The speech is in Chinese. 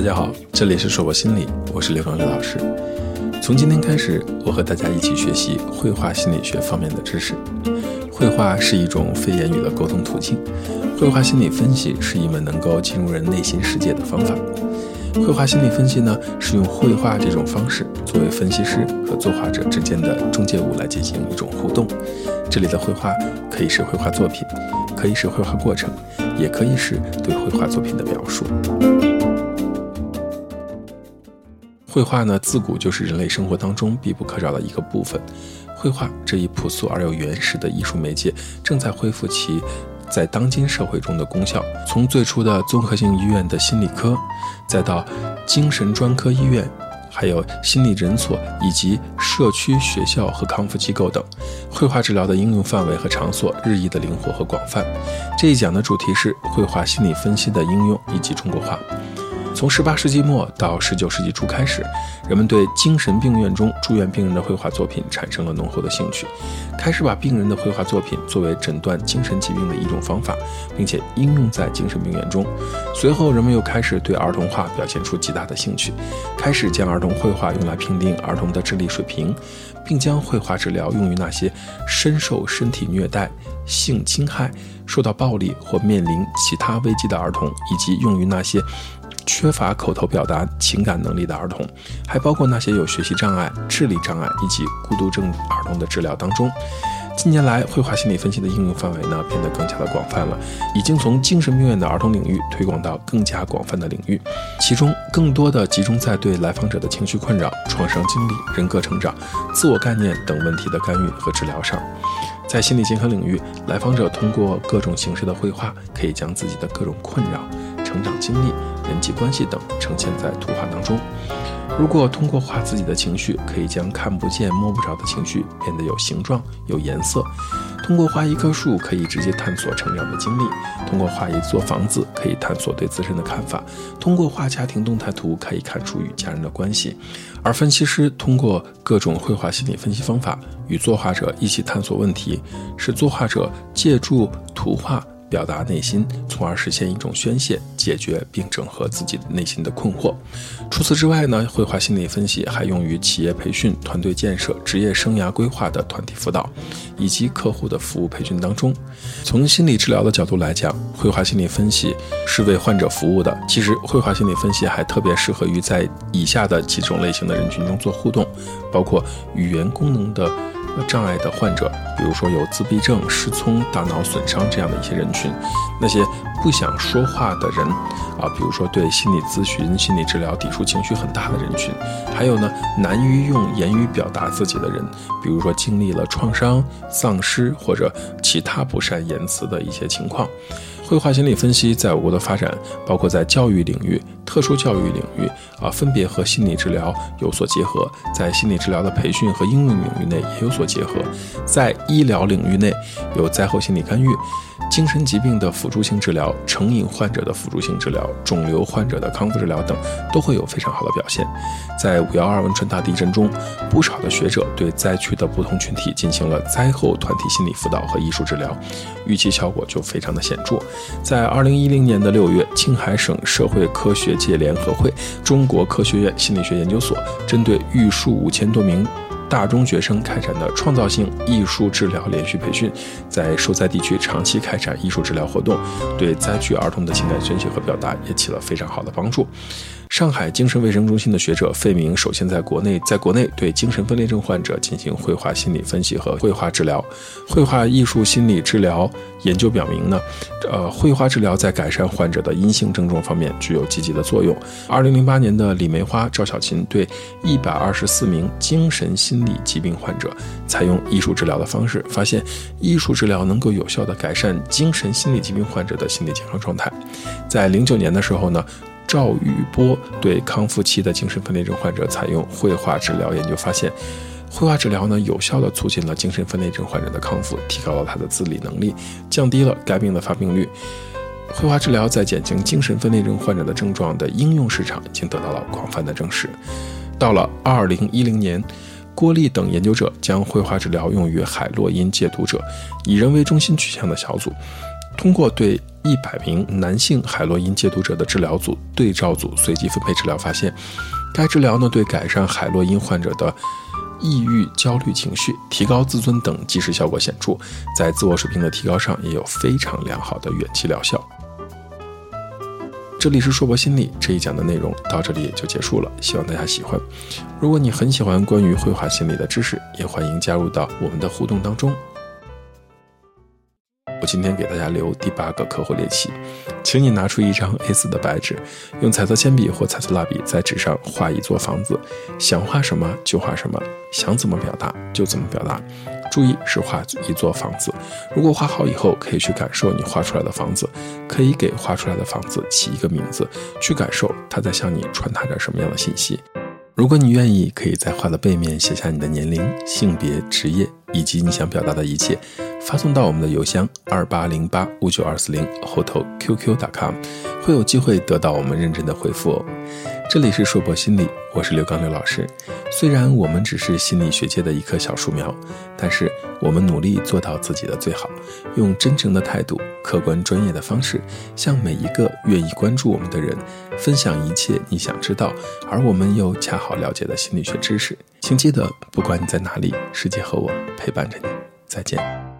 大家好，这里是硕博心理，我是刘刚刘老师。从今天开始，我和大家一起学习绘画心理学方面的知识。绘画是一种非言语的沟通途径，绘画心理分析是一门能够进入人内心世界的方法。绘画心理分析呢，是用绘画这种方式作为分析师和作画者之间的中介物来进行一种互动。这里的绘画可以是绘画作品，可以是绘画过程，也可以是对绘画作品的描述。绘画呢，自古就是人类生活当中必不可少的一个部分。绘画这一朴素而又原始的艺术媒介，正在恢复其在当今社会中的功效。从最初的综合性医院的心理科，再到精神专科医院，还有心理诊所以及社区学校和康复机构等，绘画治疗的应用范围和场所日益的灵活和广泛。这一讲的主题是绘画心理分析的应用以及中国画。从18世纪末到19世纪初开始，人们对精神病院中住院病人的绘画作品产生了浓厚的兴趣，开始把病人的绘画作品作为诊断精神疾病的一种方法，并且应用在精神病院中。随后，人们又开始对儿童画表现出极大的兴趣，开始将儿童绘画用来评定儿童的智力水平，并将绘画治疗用于那些深受身体虐待、性侵害、受到暴力或面临其他危机的儿童，以及用于那些。缺乏口头表达情感能力的儿童，还包括那些有学习障碍、智力障碍以及孤独症儿童的治疗当中。近年来，绘画心理分析的应用范围呢变得更加的广泛了，已经从精神病院的儿童领域推广到更加广泛的领域，其中更多的集中在对来访者的情绪困扰、创伤经历、人格成长、自我概念等问题的干预和治疗上。在心理健康领域，来访者通过各种形式的绘画，可以将自己的各种困扰。成长经历、人际关系等呈现在图画当中。如果通过画自己的情绪，可以将看不见、摸不着的情绪变得有形状、有颜色；通过画一棵树，可以直接探索成长的经历；通过画一座房子，可以探索对自身的看法；通过画家庭动态图，可以看出与家人的关系。而分析师通过各种绘画心理分析方法，与作画者一起探索问题，使作画者借助图画。表达内心，从而实现一种宣泄、解决并整合自己内心的困惑。除此之外呢，绘画心理分析还用于企业培训、团队建设、职业生涯规划的团体辅导，以及客户的服务培训当中。从心理治疗的角度来讲，绘画心理分析是为患者服务的。其实，绘画心理分析还特别适合于在以下的几种类型的人群中做互动，包括语言功能的。障碍的患者，比如说有自闭症、失聪、大脑损伤这样的一些人群，那些不想说话的人啊，比如说对心理咨询、心理治疗抵触情绪很大的人群，还有呢难于用言语表达自己的人，比如说经历了创伤、丧失或者其他不善言辞的一些情况。绘画心理分析在我国的发展，包括在教育领域、特殊教育领域啊，分别和心理治疗有所结合；在心理治疗的培训和应用领域内也有所结合；在医疗领域内有灾后心理干预。精神疾病的辅助性治疗、成瘾患者的辅助性治疗、肿瘤患者的康复治疗等，都会有非常好的表现。在五幺二汶川大地震中，不少的学者对灾区的不同群体进行了灾后团体心理辅导和艺术治疗，预期效果就非常的显著。在二零一零年的六月，青海省社会科学界联合会、中国科学院心理学研究所针对玉树五千多名。大中学生开展的创造性艺术治疗连续培训，在受灾地区长期开展艺术治疗活动，对灾区儿童的情感宣泄和表达也起了非常好的帮助。上海精神卫生中心的学者费明首先在国内在国内对精神分裂症患者进行绘画心理分析和绘画治疗。绘画艺术心理治疗研究表明呢，呃，绘画治疗在改善患者的阴性症状方面具有积极的作用。二零零八年的李梅花、赵小琴对一百二十四名精神心理疾病患者采用艺术治疗的方式，发现艺术治疗能够有效地改善精神心理疾病患者的心理健康状态。在零九年的时候呢。赵宇波对康复期的精神分裂症患者采用绘画治疗，研究发现，绘画治疗呢有效地促进了精神分裂症患者的康复，提高了他的自理能力，降低了该病的发病率。绘画治疗在减轻精神分裂症患者的症状的应用市场已经得到了广泛的证实。到了二零一零年，郭丽等研究者将绘画治疗用于海洛因戒毒者，以人为中心取向的小组。通过对一百名男性海洛因戒毒者的治疗组对照组随机分配治疗，发现该治疗呢对改善海洛因患者的抑郁、焦虑情绪、提高自尊等即时效果显著，在自我水平的提高上也有非常良好的远期疗效。这里是硕博心理这一讲的内容到这里也就结束了，希望大家喜欢。如果你很喜欢关于绘画心理的知识，也欢迎加入到我们的互动当中。今天给大家留第八个客户练习，请你拿出一张 A4 的白纸，用彩色铅笔或彩色蜡笔在纸上画一座房子，想画什么就画什么，想怎么表达就怎么表达。注意是画一座房子。如果画好以后，可以去感受你画出来的房子，可以给画出来的房子起一个名字，去感受它在向你传达着什么样的信息。如果你愿意，可以在画的背面写下你的年龄、性别、职业以及你想表达的一切，发送到我们的邮箱二八零八五九二四零后头 qq.com，会有机会得到我们认真的回复哦。这里是硕博心理，我是刘刚刘老师。虽然我们只是心理学界的一棵小树苗，但是我们努力做到自己的最好，用真诚的态度、客观专业的方式，向每一个愿意关注我们的人分享一切你想知道，而我们又恰好了解的心理学知识。请记得，不管你在哪里，世界和我陪伴着你。再见。